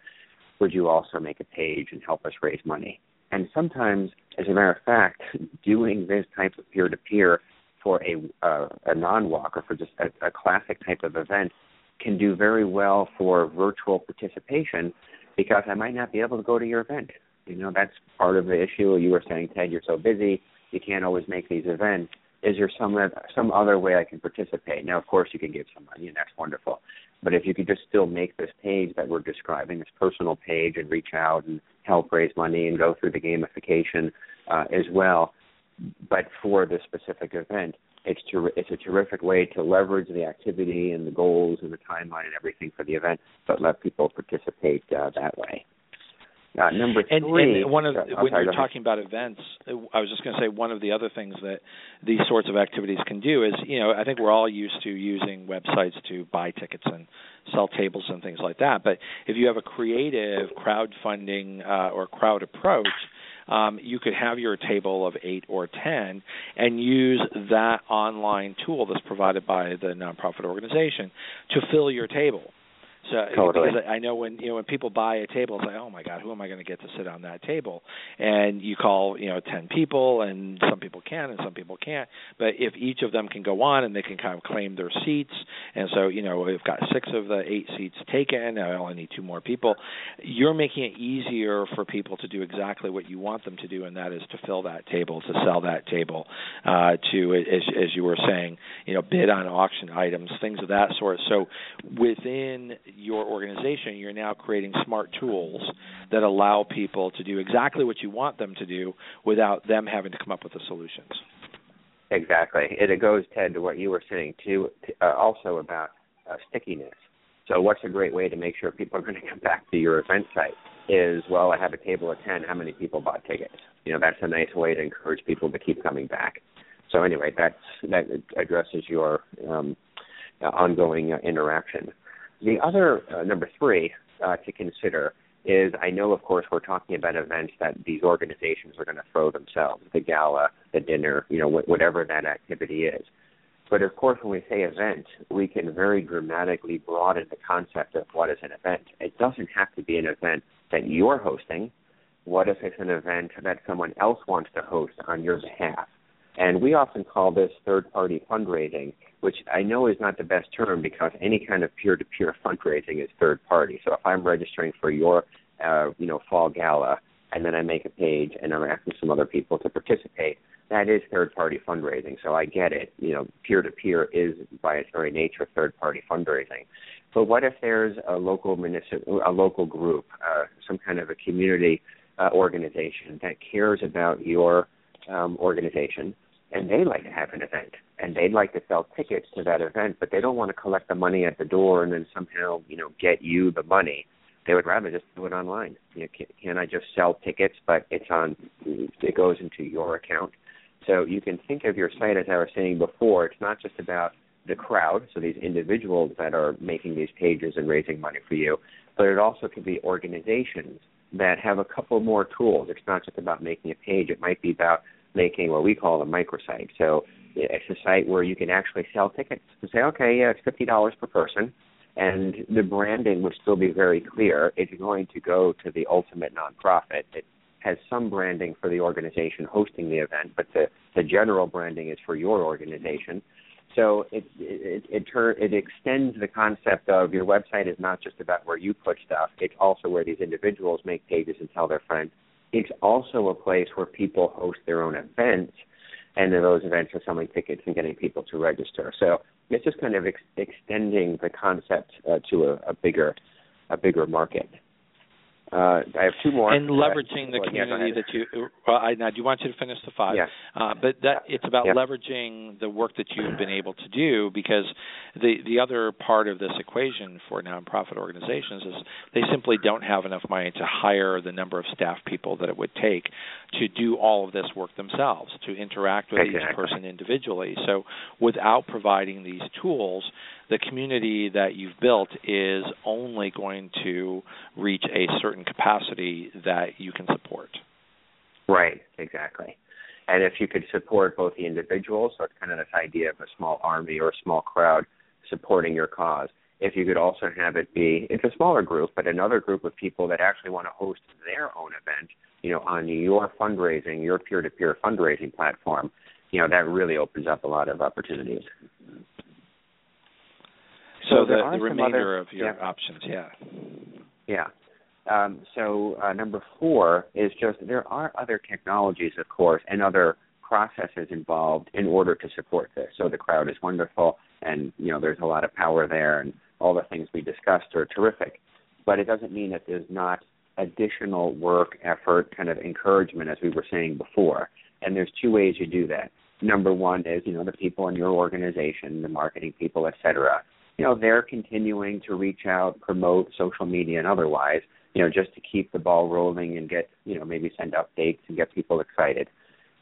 Would you also make a page and help us raise money? And sometimes, as a matter of fact, doing this type of peer-to-peer for a uh, a non-walk or for just a, a classic type of event can do very well for virtual participation because I might not be able to go to your event. You know, that's part of the issue. You were saying, Ted, you're so busy, you can't always make these events. Is there some some other way I can participate? Now, of course, you can give some money, and that's wonderful. But if you could just still make this page that we're describing, this personal page, and reach out and help raise money and go through the gamification uh, as well, but for this specific event, it's ter- it's a terrific way to leverage the activity and the goals and the timeline and everything for the event, but let people participate uh, that way. Uh, number three. And, and one of the, when sorry, you're talking about events, I was just going to say one of the other things that these sorts of activities can do is, you know, I think we're all used to using websites to buy tickets and sell tables and things like that. But if you have a creative crowdfunding uh, or crowd approach, um, you could have your table of eight or ten and use that online tool that's provided by the nonprofit organization to fill your table. So totally. because I know when you know when people buy a table, it's like, oh my god, who am I going to get to sit on that table? And you call you know ten people, and some people can and some people can't. But if each of them can go on and they can kind of claim their seats, and so you know we've got six of the eight seats taken. I only need two more people. You're making it easier for people to do exactly what you want them to do, and that is to fill that table, to sell that table, uh, to as, as you were saying, you know, bid on auction items, things of that sort. So within your organization, you're now creating smart tools that allow people to do exactly what you want them to do without them having to come up with the solutions. Exactly. It, it goes, Ted, to what you were saying too, uh, also about uh, stickiness. So, what's a great way to make sure people are going to come back to your event site? Is well, I have a table of ten. How many people bought tickets? You know, that's a nice way to encourage people to keep coming back. So, anyway, that's that addresses your um, ongoing uh, interaction. The other uh, number three uh, to consider is I know, of course, we're talking about events that these organizations are going to throw themselves, the gala, the dinner, you know, wh- whatever that activity is. But of course, when we say event, we can very dramatically broaden the concept of what is an event. It doesn't have to be an event that you're hosting. What if it's an event that someone else wants to host on your behalf? And we often call this third party fundraising, which I know is not the best term because any kind of peer to peer fundraising is third party. So if I'm registering for your uh, you know, fall gala and then I make a page and I'm asking some other people to participate, that is third party fundraising. So I get it. You know, peer to peer is by its very nature third party fundraising. But what if there's a local municipal, a local group, uh, some kind of a community uh, organization that cares about your um, organization, and they like to have an event, and they'd like to sell tickets to that event, but they don't want to collect the money at the door and then somehow you know get you the money. They would rather just do it online. You know, can, can I just sell tickets, but it's on, it goes into your account. So you can think of your site as I was saying before. It's not just about the crowd, so these individuals that are making these pages and raising money for you, but it also could be organizations that have a couple more tools. It's not just about making a page. It might be about making what we call a microsite. So it's a site where you can actually sell tickets and say, okay, yeah, it's fifty dollars per person, and the branding would still be very clear. It's going to go to the ultimate nonprofit. It has some branding for the organization hosting the event, but the the general branding is for your organization. So it it it, turn, it extends the concept of your website is not just about where you put stuff. It's also where these individuals make pages and tell their friends. It's also a place where people host their own events, and then those events are selling tickets and getting people to register. So it's just kind of ex- extending the concept uh, to a, a bigger a bigger market. Uh, I have two more. And leveraging uh, the community that you. Well, I now do you want you to finish the five? Yeah. Uh, but that it's about yeah. leveraging the work that you've been able to do because the the other part of this equation for nonprofit organizations is they simply don't have enough money to hire the number of staff people that it would take to do all of this work themselves to interact with exactly. each person individually. So without providing these tools, the community that you've built is only going to reach a certain capacity that you can support. Right, exactly. And if you could support both the individuals, so it's kind of this idea of a small army or a small crowd supporting your cause. If you could also have it be, it's a smaller group, but another group of people that actually want to host their own event, you know, on your fundraising, your peer-to-peer fundraising platform, you know, that really opens up a lot of opportunities. So, So the, the remainder other- of your yeah. options, yeah. Yeah. Um, so uh, number four is just there are other technologies, of course, and other processes involved in order to support this. So the crowd is wonderful, and you know there's a lot of power there, and all the things we discussed are terrific. But it doesn't mean that there's not additional work, effort, kind of encouragement, as we were saying before. And there's two ways you do that. Number one is you know the people in your organization, the marketing people, et cetera. You know they're continuing to reach out, promote social media and otherwise you know, just to keep the ball rolling and get, you know, maybe send updates and get people excited.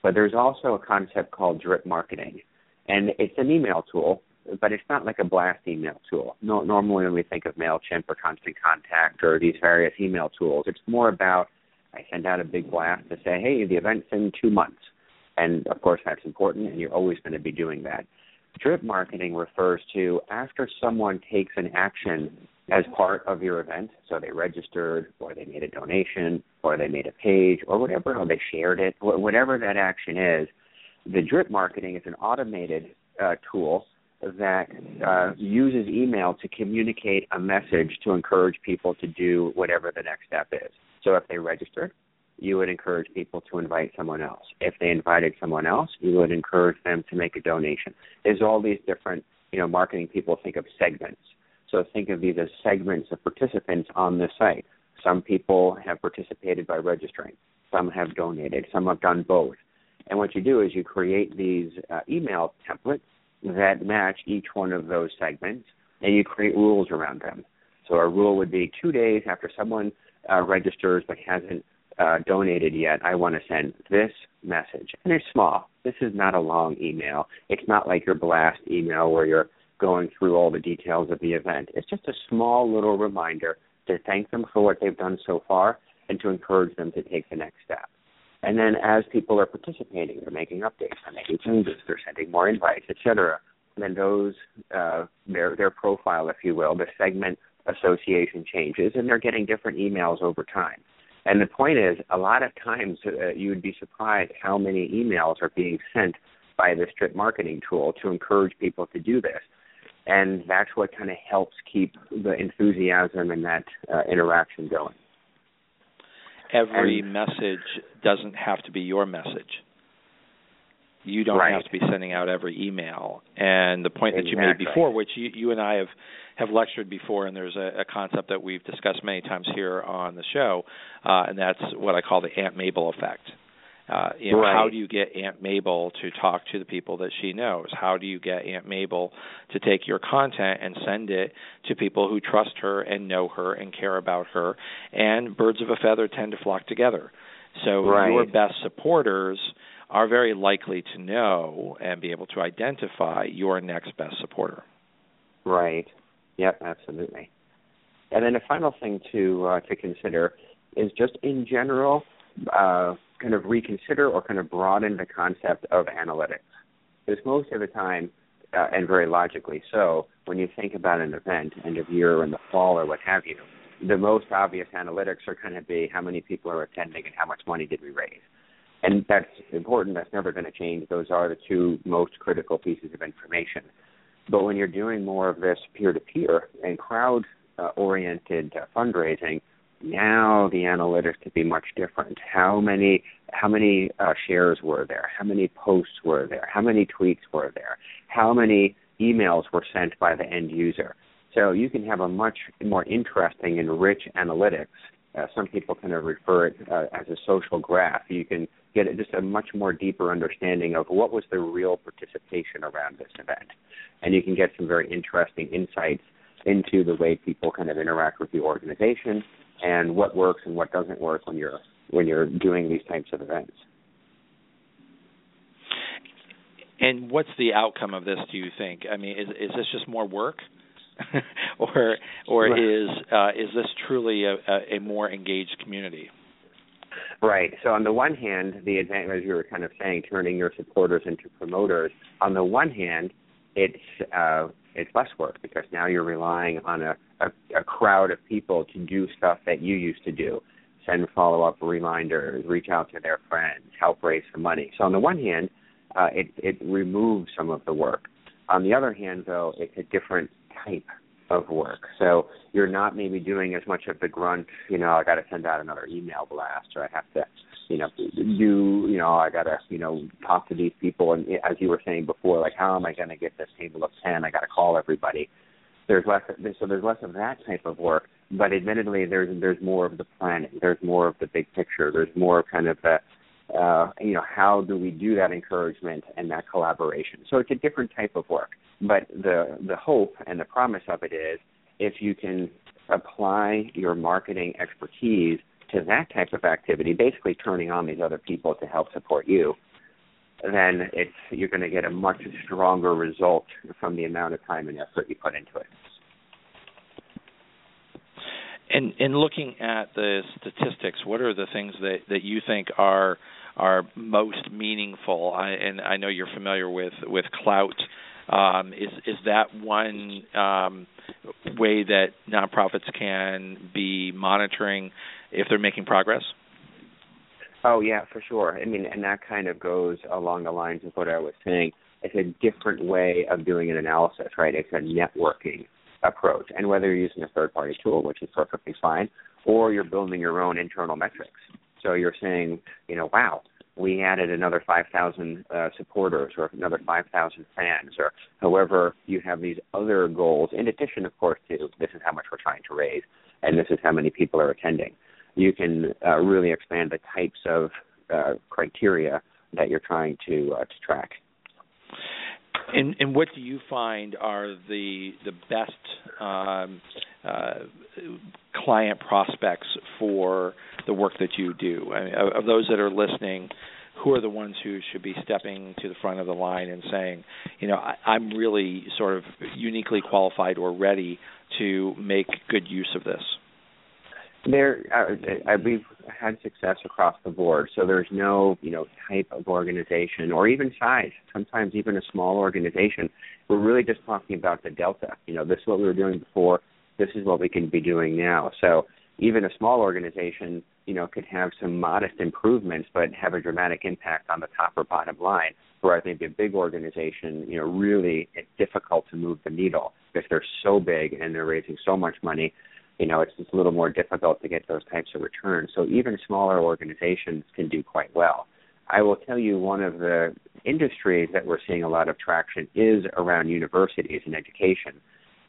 But there's also a concept called drip marketing, and it's an email tool, but it's not like a blast email tool. No, normally when we think of Mailchimp or Constant Contact or these various email tools, it's more about I send out a big blast to say, hey, the event's in two months, and of course that's important, and you're always going to be doing that. Drip marketing refers to after someone takes an action as part of your event. So they registered, or they made a donation, or they made a page, or whatever, or they shared it, whatever that action is. The drip marketing is an automated uh, tool that uh, uses email to communicate a message to encourage people to do whatever the next step is. So if they registered, you would encourage people to invite someone else. If they invited someone else, you would encourage them to make a donation. There's all these different, you know, marketing people think of segments. So think of these as segments of participants on the site. Some people have participated by registering. Some have donated. Some have done both. And what you do is you create these uh, email templates that match each one of those segments, and you create rules around them. So a rule would be two days after someone uh, registers but hasn't uh, donated yet, I want to send this message. And it's small. This is not a long email. It's not like your blast email where you're going through all the details of the event. It's just a small little reminder to thank them for what they've done so far and to encourage them to take the next step. And then as people are participating, they're making updates, they're making changes, they're sending more invites, etc. Then those uh, their their profile, if you will, the segment association changes, and they're getting different emails over time. And the point is, a lot of times uh, you would be surprised how many emails are being sent by this drip marketing tool to encourage people to do this. And that's what kind of helps keep the enthusiasm and that uh, interaction going. Every and, message doesn't have to be your message. You don't right. have to be sending out every email. And the point exactly. that you made before, which you, you and I have have lectured before, and there's a, a concept that we've discussed many times here on the show, uh, and that's what I call the Aunt Mabel effect. Uh, you know, right. How do you get Aunt Mabel to talk to the people that she knows? How do you get Aunt Mabel to take your content and send it to people who trust her and know her and care about her? And birds of a feather tend to flock together. So right. your best supporters are very likely to know and be able to identify your next best supporter. Right. Yep, absolutely. And then a final thing to uh, to consider is just in general, uh, kind of reconsider or kind of broaden the concept of analytics. Because most of the time, uh, and very logically so, when you think about an event, end of year or in the fall or what have you, the most obvious analytics are going to be how many people are attending and how much money did we raise. And that's important. That's never going to change. Those are the two most critical pieces of information. But when you're doing more of this peer to peer and crowd oriented uh, fundraising, now the analytics could be much different. How many how many uh, shares were there? How many posts were there? How many tweets were there? How many emails were sent by the end user? So you can have a much more interesting and rich analytics. Uh, some people kind of refer it uh, as a social graph. You can get just a much more deeper understanding of what was the real participation around this event and you can get some very interesting insights into the way people kind of interact with the organization and what works and what doesn't work when you're when you're doing these types of events. And what's the outcome of this? Do you think? I mean, is is this just more work, or or right. is uh, is this truly a, a, a more engaged community? Right. So on the one hand, the advantage, as you were kind of saying, turning your supporters into promoters. On the one hand, it's uh, it's less work because now you're relying on a, a, a crowd of people to do stuff that you used to do, send follow up reminders, reach out to their friends, help raise some money. So on the one hand, uh, it it removes some of the work. On the other hand, though, it's a different type of work. So you're not maybe doing as much of the grunt, you know, I got to send out another email blast, or I have to you know, do you know, I gotta, you know, talk to these people and as you were saying before, like how am I gonna get this table of ten? I gotta call everybody. There's less so there's less of that type of work. But admittedly there's there's more of the planning, there's more of the big picture, there's more of kind of the uh, you know, how do we do that encouragement and that collaboration? So it's a different type of work. But the the hope and the promise of it is if you can apply your marketing expertise to that type of activity, basically turning on these other people to help support you, then it's you're going to get a much stronger result from the amount of time and effort you put into it. And in looking at the statistics, what are the things that, that you think are are most meaningful? I, and I know you're familiar with with Klout Um, is is that one um, way that nonprofits can be monitoring if they're making progress? Oh yeah, for sure. I mean, and that kind of goes along the lines of what I was saying. It's a different way of doing an analysis, right? It's a networking approach, and whether you're using a third-party tool, which is perfectly fine, or you're building your own internal metrics. So you're saying, you know, wow, we added another 5,000 uh, supporters or another 5,000 fans or however you have these other goals in addition of course to this is how much we're trying to raise and this is how many people are attending. You can uh, really expand the types of uh, criteria that you're trying to uh, to track. And, and what do you find are the the best um, uh, client prospects for the work that you do? I mean, of, those that are listening, who are the ones who should be stepping to the front of the line and saying, you know, I, I'm really sort of uniquely qualified or ready to make good use of this? There, uh, we've had success across the board. So there's no, you know, type of organization or even size. Sometimes even a small organization. We're really just talking about the delta. You know, this is what we were doing before. This is what we can be doing now. So even a small organization, you know, could have some modest improvements, but have a dramatic impact on the top or bottom line. Whereas maybe a big organization, you know, really it's difficult to move the needle because they're so big and they're raising so much money you know, it's just a little more difficult to get those types of returns. So even smaller organizations can do quite well. I will tell you one of the industries that we're seeing a lot of traction is around universities and education.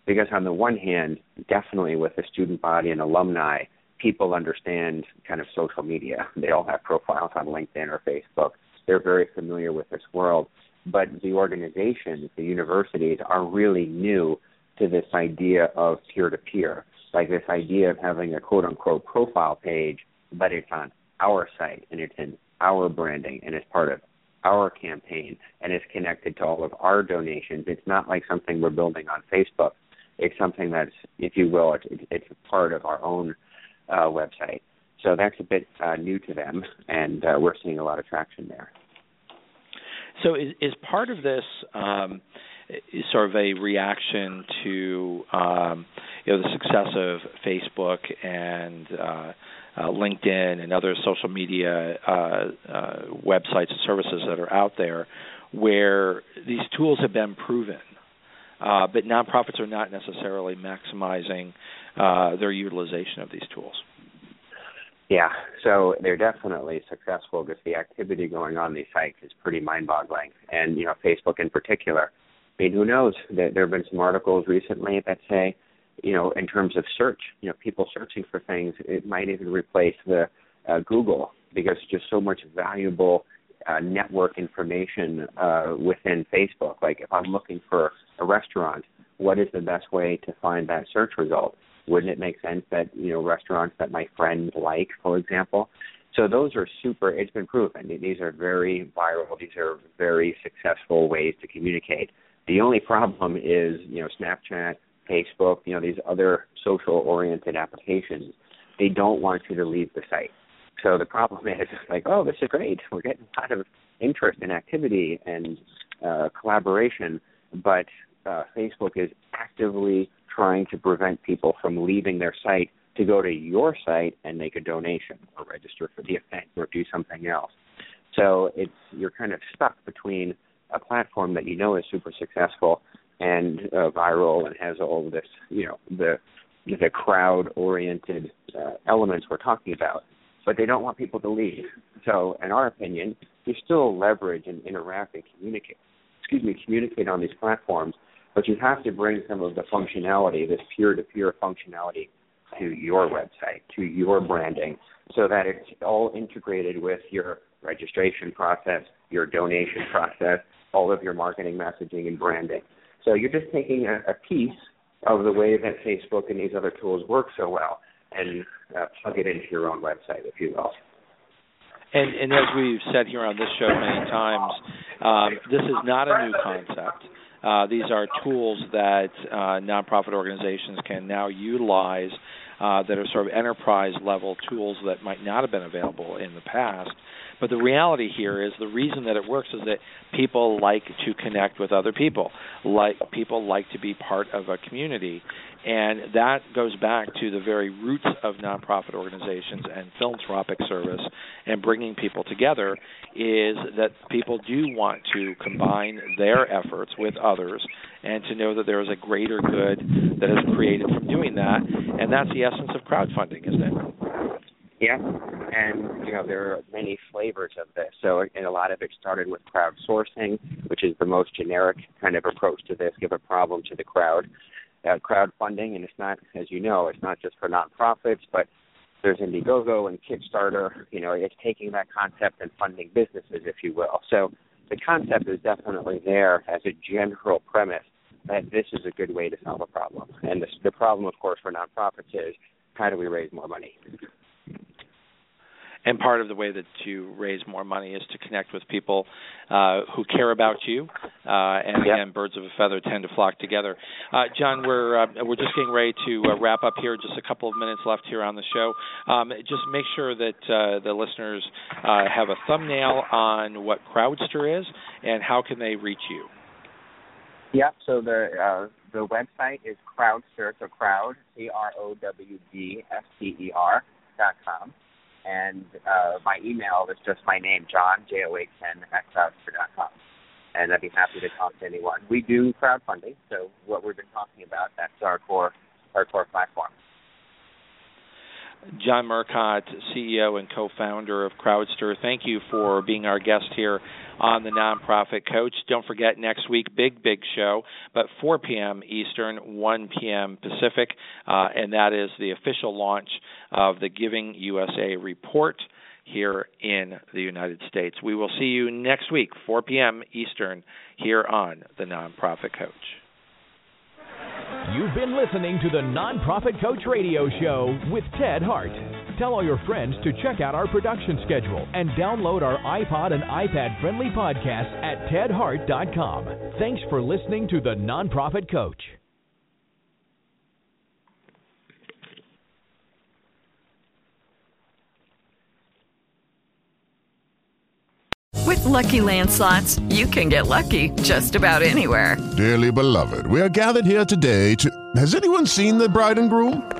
Because on the one hand, definitely with the student body and alumni, people understand kind of social media. They all have profiles on LinkedIn or Facebook. They're very familiar with this world. But the organizations, the universities, are really new to this idea of peer to peer like this idea of having a quote unquote profile page, but it's on our site and it's in our branding and it's part of our campaign and it's connected to all of our donations. It's not like something we're building on Facebook. It's something that's, if you will, it's, it's part of our own uh, website. So that's a bit uh, new to them, and uh, we're seeing a lot of traction there. So, is, is part of this um, sort of a reaction to um, you know the success of Facebook and uh, uh, LinkedIn and other social media uh, websites and services that are out there, where these tools have been proven, but nonprofits are not necessarily maximizing uh, their utilization of these tools. Yeah, so they're definitely successful because the activity going on these sites is pretty mind-boggling, and you know Facebook in particular I mean, who knows? There, there have been some articles recently that say, you know, in terms of search, you know, people searching for things, it might even replace the uh, Google because just so much valuable uh, network information uh, within Facebook. Like if I'm looking for a restaurant, what is the best way to find that search result? Wouldn't it make sense that you know restaurants that my friends like, for example? So those are super. It's been proven. These are very viral. These are very successful ways to communicate. The only problem is, you know, Snapchat, Facebook, you know, these other social oriented applications, they don't want you to leave the site. So the problem is like, oh, this is great. We're getting a lot of interest and activity and uh, collaboration, but uh, Facebook is actively trying to prevent people from leaving their site to go to your site and make a donation or register for the event or do something else. So it's you're kind of stuck between a platform that you know is super successful and uh, viral and has all this, you know, the the crowd oriented uh, elements we're talking about, but they don't want people to leave. So, in our opinion, you still leverage and interact and communicate. Excuse me, communicate on these platforms, but you have to bring some of the functionality, this peer-to-peer functionality, to your website, to your branding, so that it's all integrated with your registration process, your donation process, all of your marketing messaging and branding. So you're just taking a, a piece of the way that Facebook and these other tools work so well and uh, plug it into your own website, if you will. And, and as we've said here on this show many times, um, this is not a new concept. Uh, these are tools that uh, nonprofit organizations can now utilize uh, that are sort of enterprise level tools that might not have been available in the past But the reality here is the reason that it works is that people like to connect with other people. Like people like to be part of a community. And that goes back to the very roots of nonprofit organizations and philanthropic service and bringing people together is that people do want to combine their efforts with others and to know that there is a greater good that is created from doing that. And that's the essence of crowdfunding, isn't it? Yeah, and you know there are many flavors of this. So, and a lot of it started with crowdsourcing, which is the most generic kind of approach to this. Give a problem to the crowd. Uh, crowdfunding, and it's not, as you know, it's not just for nonprofits, but there's Indiegogo and Kickstarter. You know, it's taking that concept and funding businesses, if you will. So the concept is definitely there as a general premise that this is a good way to solve a problem. And the, the problem, of course, for nonprofits is how do we raise more money? And part of the way that you raise more money is to connect with people uh, who care about you. Uh, and yep. again, birds of a feather tend to flock together. Uh, John, we're uh, we're just getting ready to uh, wrap up here. Just a couple of minutes left here on the show. Um, just make sure that uh, the listeners have a thumbnail on what Crowdster is and how can they reach you. Yep. So the the website is Crowdster, so crowd c r o w d s t e r dot com and uh, my email is just my name, John J O H N at crowdster.com. And I'd be happy to talk to anyone. We do crowdfunding, so what we've been talking about, that's our core our core platform. John Murcott, CEO and co-founder of Crowdster. Thank you for being our guest here on the Nonprofit Coach. Don't forget next week, big big show, but 4 p.m. Eastern, 1 p.m. Pacific, uh, and that is the official launch of the Giving USA report here in the United States. We will see you next week, 4 p.m. Eastern, here on the Nonprofit Coach. You've been listening to the Nonprofit Coach Radio Show with Ted Hart. Tell all your friends to check out our production schedule and download our iPod and iPad friendly podcast at tedhart.com. Thanks for listening to the Nonprofit Coach. With Lucky Land slots, you can get lucky just about anywhere. Dearly beloved, we are gathered here today to. Has anyone seen the bride and groom?